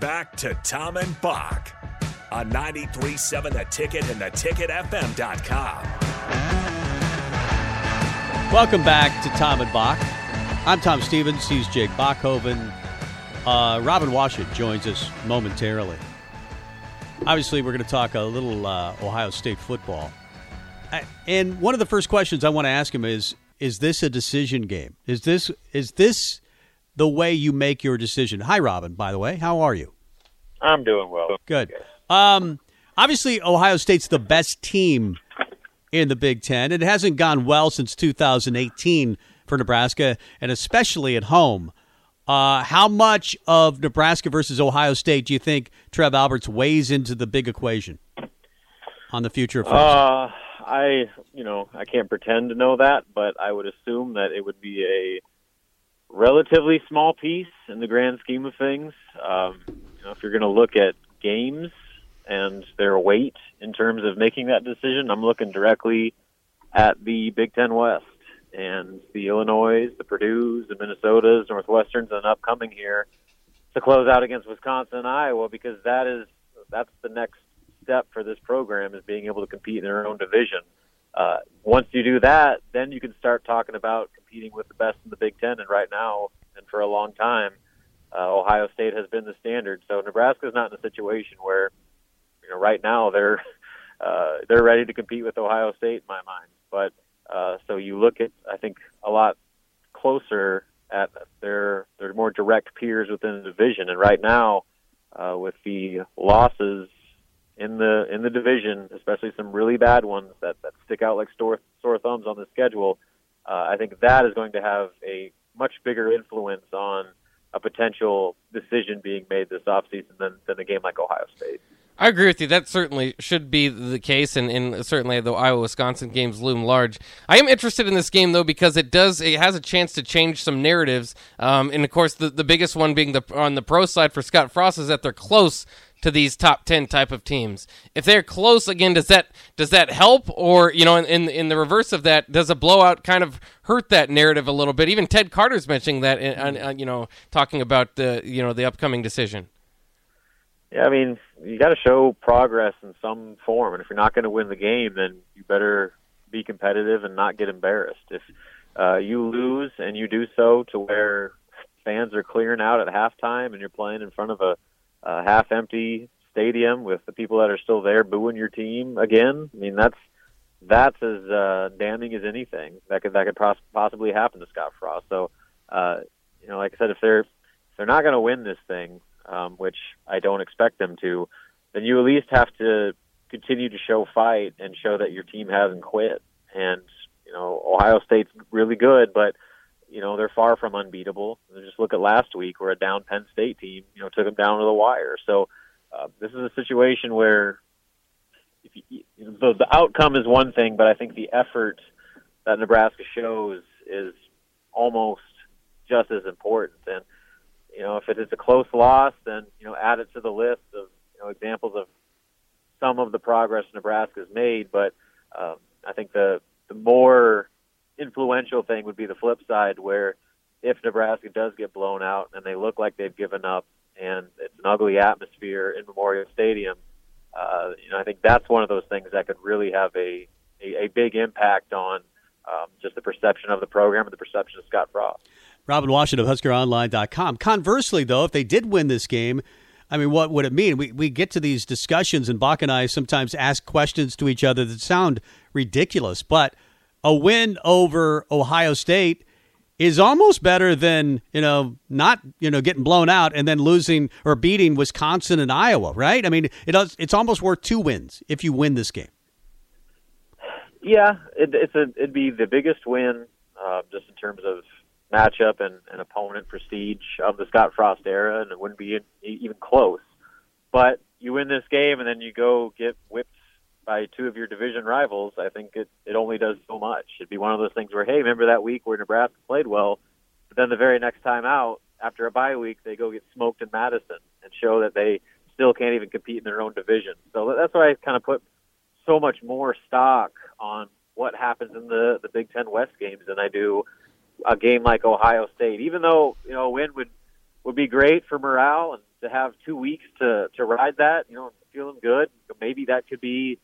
Back to Tom and Bock on 93.7 The Ticket and the theticketfm.com. Welcome back to Tom and Bock. I'm Tom Stevens. He's Jake Bockhoven. Uh, Robin Washut joins us momentarily. Obviously, we're going to talk a little uh, Ohio State football. I, and one of the first questions I want to ask him is: Is this a decision game? Is this is this the way you make your decision. Hi, Robin, by the way. How are you? I'm doing well. Good. Um, obviously, Ohio State's the best team in the Big Ten. It hasn't gone well since 2018 for Nebraska, and especially at home. Uh, how much of Nebraska versus Ohio State do you think Trev Alberts weighs into the big equation on the future of football? Uh, I, you know, I can't pretend to know that, but I would assume that it would be a relatively small piece in the grand scheme of things. Um, you know, if you're going to look at games and their weight in terms of making that decision, I'm looking directly at the Big Ten West and the Illinois, the Purdue's, the Minnesotas, Northwesterns, and upcoming here to close out against Wisconsin and Iowa because that is that's the next step for this program is being able to compete in their own division. Uh, once you do that, then you can start talking about competing with the best in the Big Ten. And right now, and for a long time, uh, Ohio State has been the standard. So Nebraska is not in a situation where, you know, right now they're uh, they're ready to compete with Ohio State in my mind. But uh, so you look at, I think, a lot closer at their their more direct peers within the division. And right now, uh, with the losses in the in the division, especially some really bad ones that, that stick out like sore sore thumbs on the schedule. Uh, I think that is going to have a much bigger influence on a potential decision being made this offseason than, than a game like Ohio State. I agree with you. That certainly should be the case, and, and certainly the Iowa Wisconsin games loom large. I am interested in this game though because it does it has a chance to change some narratives, um, and of course the the biggest one being the on the pro side for Scott Frost is that they're close to these top 10 type of teams. If they're close again, does that does that help or you know in, in, in the reverse of that, does a blowout kind of hurt that narrative a little bit? Even Ted Carter's mentioning that in, you know talking about the you know the upcoming decision. Yeah, I mean, you got to show progress in some form and if you're not going to win the game, then you better be competitive and not get embarrassed. If uh, you lose and you do so to where fans are clearing out at halftime and you're playing in front of a a half empty stadium with the people that are still there booing your team again. I mean, that's that's as uh, damning as anything that could that could pos- possibly happen to Scott Frost. So, uh, you know, like I said, if they're if they're not going to win this thing, um, which I don't expect them to, then you at least have to continue to show fight and show that your team hasn't quit. And you know, Ohio State's really good, but you know, they're far from unbeatable. Just look at last week where a down Penn State team, you know, took them down to the wire. So uh, this is a situation where if you, the, the outcome is one thing, but I think the effort that Nebraska shows is almost just as important. And you know, if it is a close loss, then you know, add it to the list of you know examples of some of the progress Nebraska's made. But um, I think the the more influential thing would be the flip side, where if Nebraska does get blown out and they look like they've given up, and it's an ugly atmosphere in Memorial Stadium, uh, you know, I think that's one of those things that could really have a a, a big impact on um, just the perception of the program and the perception of Scott Frost. Robin Washut of HuskerOnline.com. Conversely, though, if they did win this game, I mean, what would it mean? We, we get to these discussions, and Bock and I sometimes ask questions to each other that sound ridiculous, but – a win over Ohio State is almost better than you know not you know getting blown out and then losing or beating Wisconsin and Iowa, right? I mean, it does. It's almost worth two wins if you win this game. Yeah, it, it's a it'd be the biggest win uh, just in terms of matchup and, and opponent prestige of the Scott Frost era, and it wouldn't be even close. But you win this game, and then you go get whipped by two of your division rivals. I think it it only does so much. It'd be one of those things where, hey, remember that week where Nebraska played well, but then the very next time out, after a bye week, they go get smoked in Madison and show that they still can't even compete in their own division. So that's why I kind of put so much more stock on what happens in the the Big Ten West games than I do a game like Ohio State. Even though you know a win would would be great for morale and to have two weeks to to ride that, you know, feeling good. Maybe that could be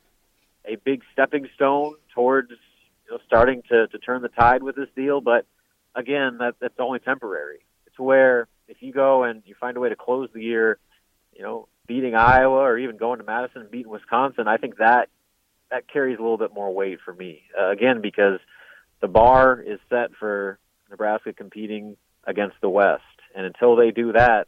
a big stepping stone towards you know starting to to turn the tide with this deal. But again, that that's only temporary. It's where if you go and you find a way to close the year, you know, beating Iowa or even going to Madison and beating Wisconsin, I think that that carries a little bit more weight for me. Uh, again, because the bar is set for Nebraska competing against the West, and until they do that,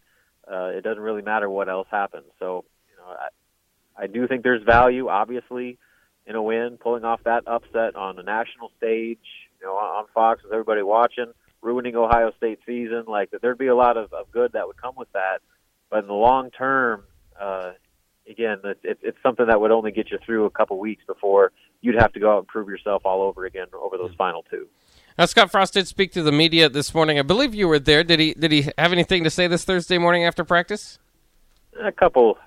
uh, it doesn't really matter what else happens. So, you know, I, I do think there's value, obviously, in a win, pulling off that upset on the national stage, you know, on Fox with everybody watching, ruining Ohio State season. Like there'd be a lot of, of good that would come with that, but in the long term, uh, again, it, it's something that would only get you through a couple weeks before you'd have to go out and prove yourself all over again over those final two. Now, Scott Frost did speak to the media this morning. I believe you were there. Did he? Did he have anything to say this Thursday morning after practice? A couple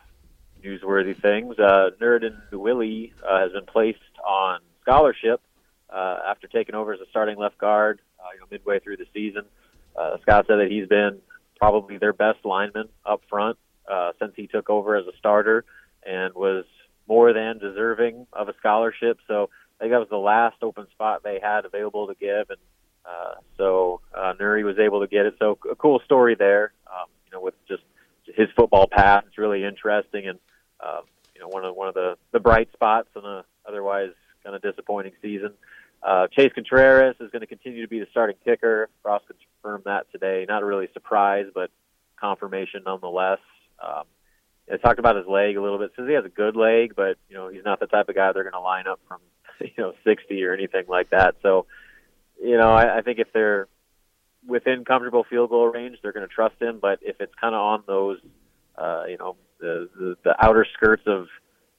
newsworthy things. Uh, Nouredin Nouili uh, has been placed on scholarship uh, after taking over as a starting left guard. Uh, you know, midway through the season, uh, Scott said that he's been probably their best lineman up front uh, since he took over as a starter and was more than deserving of a scholarship. So I think that was the last open spot they had available to give, and uh, so uh, Nuri was able to get it. So a cool story there, um, you know, with just his football path. It's really interesting, and uh, you know, one of one of the the bright spots in a otherwise kind of disappointing season. Uh, Chase Contreraz is going to continue to be the starting kicker. Frost confirmed that today. Not really a surprise, but confirmation nonetheless. Um, I talked about his leg a little bit. Says he has a good leg, but you know he's not the type of guy they're going to line up from you know 60 or anything like that. So, you know, I, I think if they're within comfortable field goal range, they're going to trust him. But if it's kind of on those, uh, you know, the, the the outer skirts of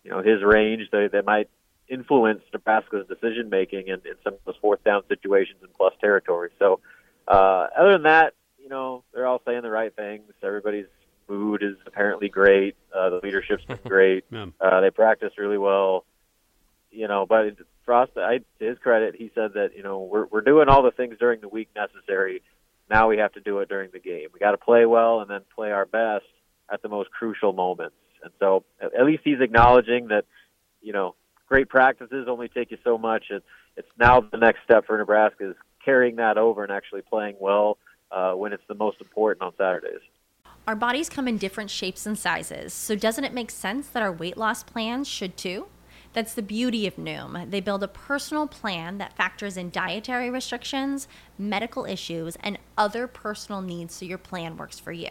you know his range, they they might influence Nebraska's decision making in, in some of those fourth down situations in plus territory. So, uh, other than that, you know, they're all saying the right things. Everybody's mood is apparently great. Uh, the leadership's been great. uh, they practice really well. You know, but Frost, I, to his credit, he said that you know we're we're doing all the things during the week necessary. Now we have to do it during the game. We got to play well and then play our best at the most crucial moments. And so, at least he's acknowledging that you know great practices only take you so much. It, it's now the next step for Nebraska is carrying that over and actually playing well uh, when it's the most important on Saturdays. Our bodies come in different shapes and sizes, so doesn't it make sense that our weight loss plans should too? That's the beauty of Noom. They build a personal plan that factors in dietary restrictions, medical issues, and other personal needs so your plan works for you.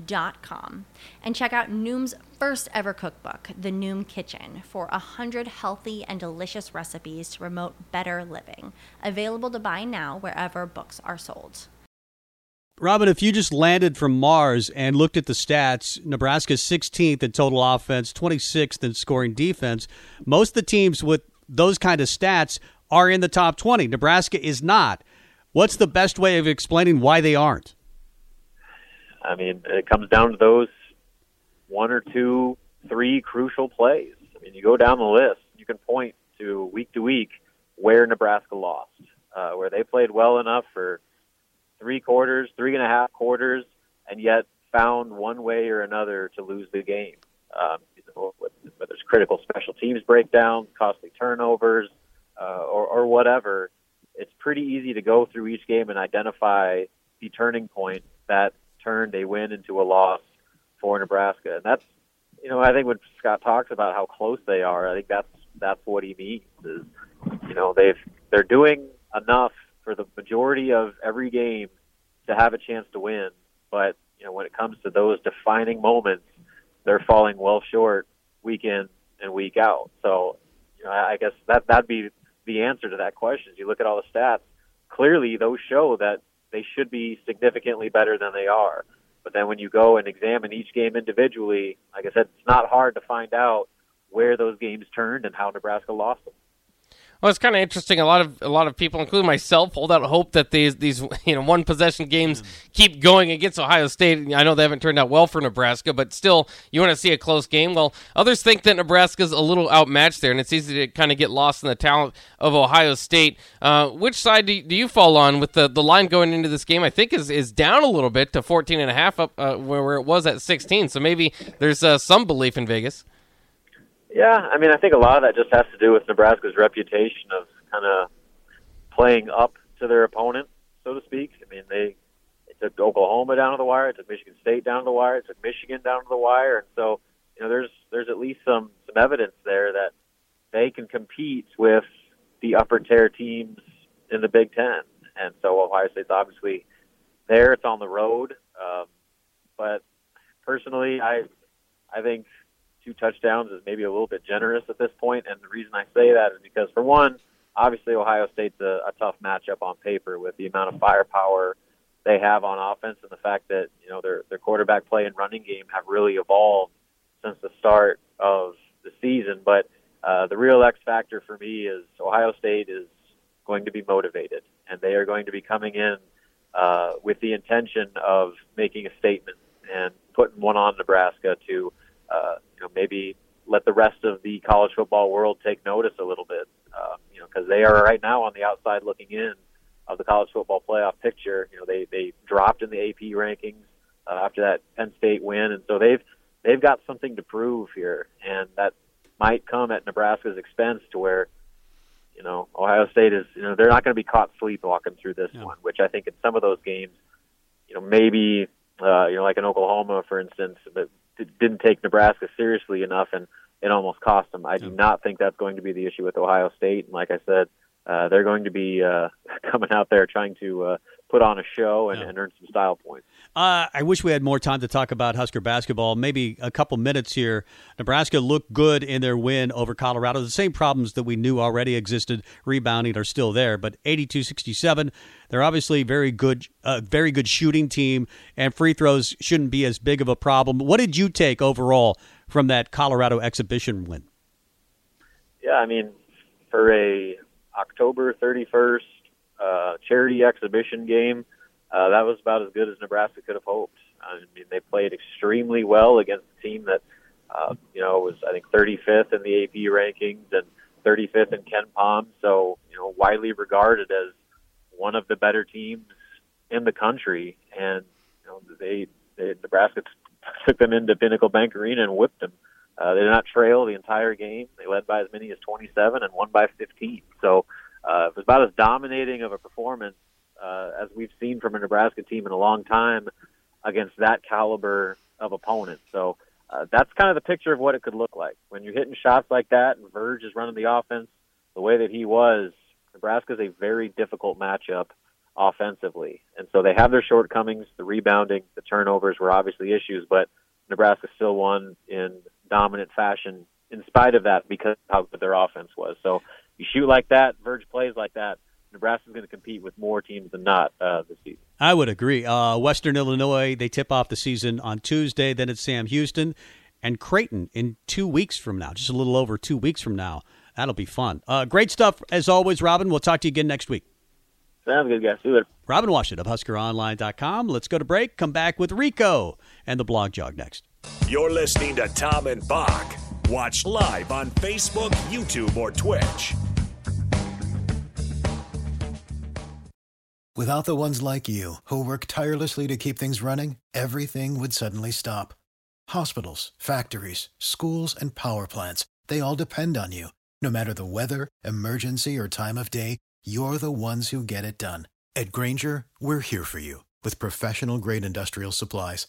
noom.com and check out Noom's first ever cookbook, The Noom Kitchen, for 100 healthy and delicious recipes to promote better living. Available to buy now wherever books are sold. Robin, if you just landed from Mars and looked at the stats, Nebraska's 16th in total offense, 26th in scoring defense. Most of the teams with those kind of stats are in the top 20. Nebraska is not. What's the best way of explaining why they aren't? I mean, it comes down to those one or two, three crucial plays. I mean, you go down the list, you can point to week to week where Nebraska lost, uh, where they played well enough for three quarters, three and a half quarters, and yet found one way or another to lose the game. Um, whether it's critical special teams breakdowns, costly turnovers, uh, or, or whatever, it's pretty easy to go through each game and identify the turning point that turned a win into a loss for Nebraska. And that's, you know, I think when Scott talks about how close they are, I think that's that's what he means. Is you know they've they're doing enough for the majority of every game to have a chance to win, but you know when it comes to those defining moments, they're falling well short week in and week out. So, you know, I guess that that'd be the answer to that question. You look at all the stats, clearly those show that they should be significantly better than they are. But then when you go and examine each game individually, like I said, it's not hard to find out where those games turned and how Nebraska lost them. Well, it's kind of interesting. A lot of a lot of people, including myself, hold out hope that these these you know one possession games keep going against Ohio State. I know they haven't turned out well for Nebraska, but still, you want to see a close game. Well, others think that Nebraska's a little outmatched there, and it's easy to kind of get lost in the talent of Ohio State. Uh, which side do you, do you fall on with the the line going into this game? I think is is down a little bit to 14 and a half up uh, where, where it was at 16. So maybe there's uh, some belief in Vegas. Yeah, I mean, I think a lot of that just has to do with Nebraska's reputation of kind of playing up to their opponent, so to speak. I mean, they, they took Oklahoma down to the wire, it took Michigan State down to the wire, it took Michigan down to the wire, and so you know, there's there's at least some some evidence there that they can compete with the upper tier teams in the Big Ten, and so Ohio State's obviously there. It's on the road, um, but personally, I I think two touchdowns is maybe a little bit generous at this point. And the reason I say that is because, for one, obviously Ohio State's a, a tough matchup on paper with the amount of firepower they have on offense and the fact that you know their their quarterback play and running game have really evolved since the start of the season. But uh, the real X factor for me is Ohio State is going to be motivated, and they are going to be coming in uh, with the intention of making a statement and putting one on Nebraska to uh, you know, maybe let the rest of the college football world take notice a little bit. Uh, you know, because they are right now on the outside looking in of the college football playoff picture. You know, they they dropped in the AP rankings uh, after that Penn State win, and so they've they've got something to prove here, and that might come at Nebraska's expense to where. You know, Ohio State is. You know, they're not going to be caught sleepwalking through this yeah. one, which I think in some of those games, you know, maybe uh, you know, like in Oklahoma, for instance, didn't take Nebraska seriously enough, and it almost cost them. I do not think that's going to be the issue with Ohio State. And like I said, uh, they're going to be uh, coming out there trying to uh, put on a show and, yeah. and earn some style points. Uh, I wish we had more time to talk about Husker basketball. Maybe a couple minutes here. Nebraska looked good in their win over Colorado. The same problems that we knew already existed, rebounding, are still there. But 82-67, they're obviously very good, uh, very good shooting team, and free throws shouldn't be as big of a problem. What did you take overall from that Colorado exhibition win? Yeah, I mean, for a October 31st uh, charity exhibition game, uh, that was about as good as Nebraska could have hoped. I mean, they played extremely well against a team that, uh, you know, was I think 35th in the AP rankings and 35th in KenPom, so you know, widely regarded as one of the better teams in the country. And you know, they, they Nebraska took them into Pinnacle Bank Arena and whipped them. They did not trail the entire game. They led by as many as 27 and won by 15. So uh, it was about as dominating of a performance uh, as we've seen from a Nebraska team in a long time against that caliber of opponent. So uh, that's kind of the picture of what it could look like when you're hitting shots like that and Verge is running the offense the way that he was. Nebraska is a very difficult matchup offensively, and so they have their shortcomings. The rebounding, the turnovers were obviously issues, but Nebraska still won in dominant fashion in spite of that because of how good their offense was. So you shoot like that, Verge plays like that. Nebraska's going to compete with more teams than not uh, this season. I would agree. Uh, Western Illinois, they tip off the season on Tuesday. Then it's Sam Houston and Creighton in two weeks from now, just a little over two weeks from now. That'll be fun. Uh, great stuff as always, Robin. We'll talk to you again next week. Sounds good, guys. See you later. Robin Washut of HuskerOnline.com. Let's go to break. Come back with Rico and the blog jog next. You're listening to Tom and Bock. Watch live on Facebook, YouTube, or Twitch. Without the ones like you, who work tirelessly to keep things running, everything would suddenly stop. Hospitals, factories, schools, and power plants, they all depend on you. No matter the weather, emergency, or time of day, you're the ones who get it done. At Grainger, we're here for you with professional grade industrial supplies.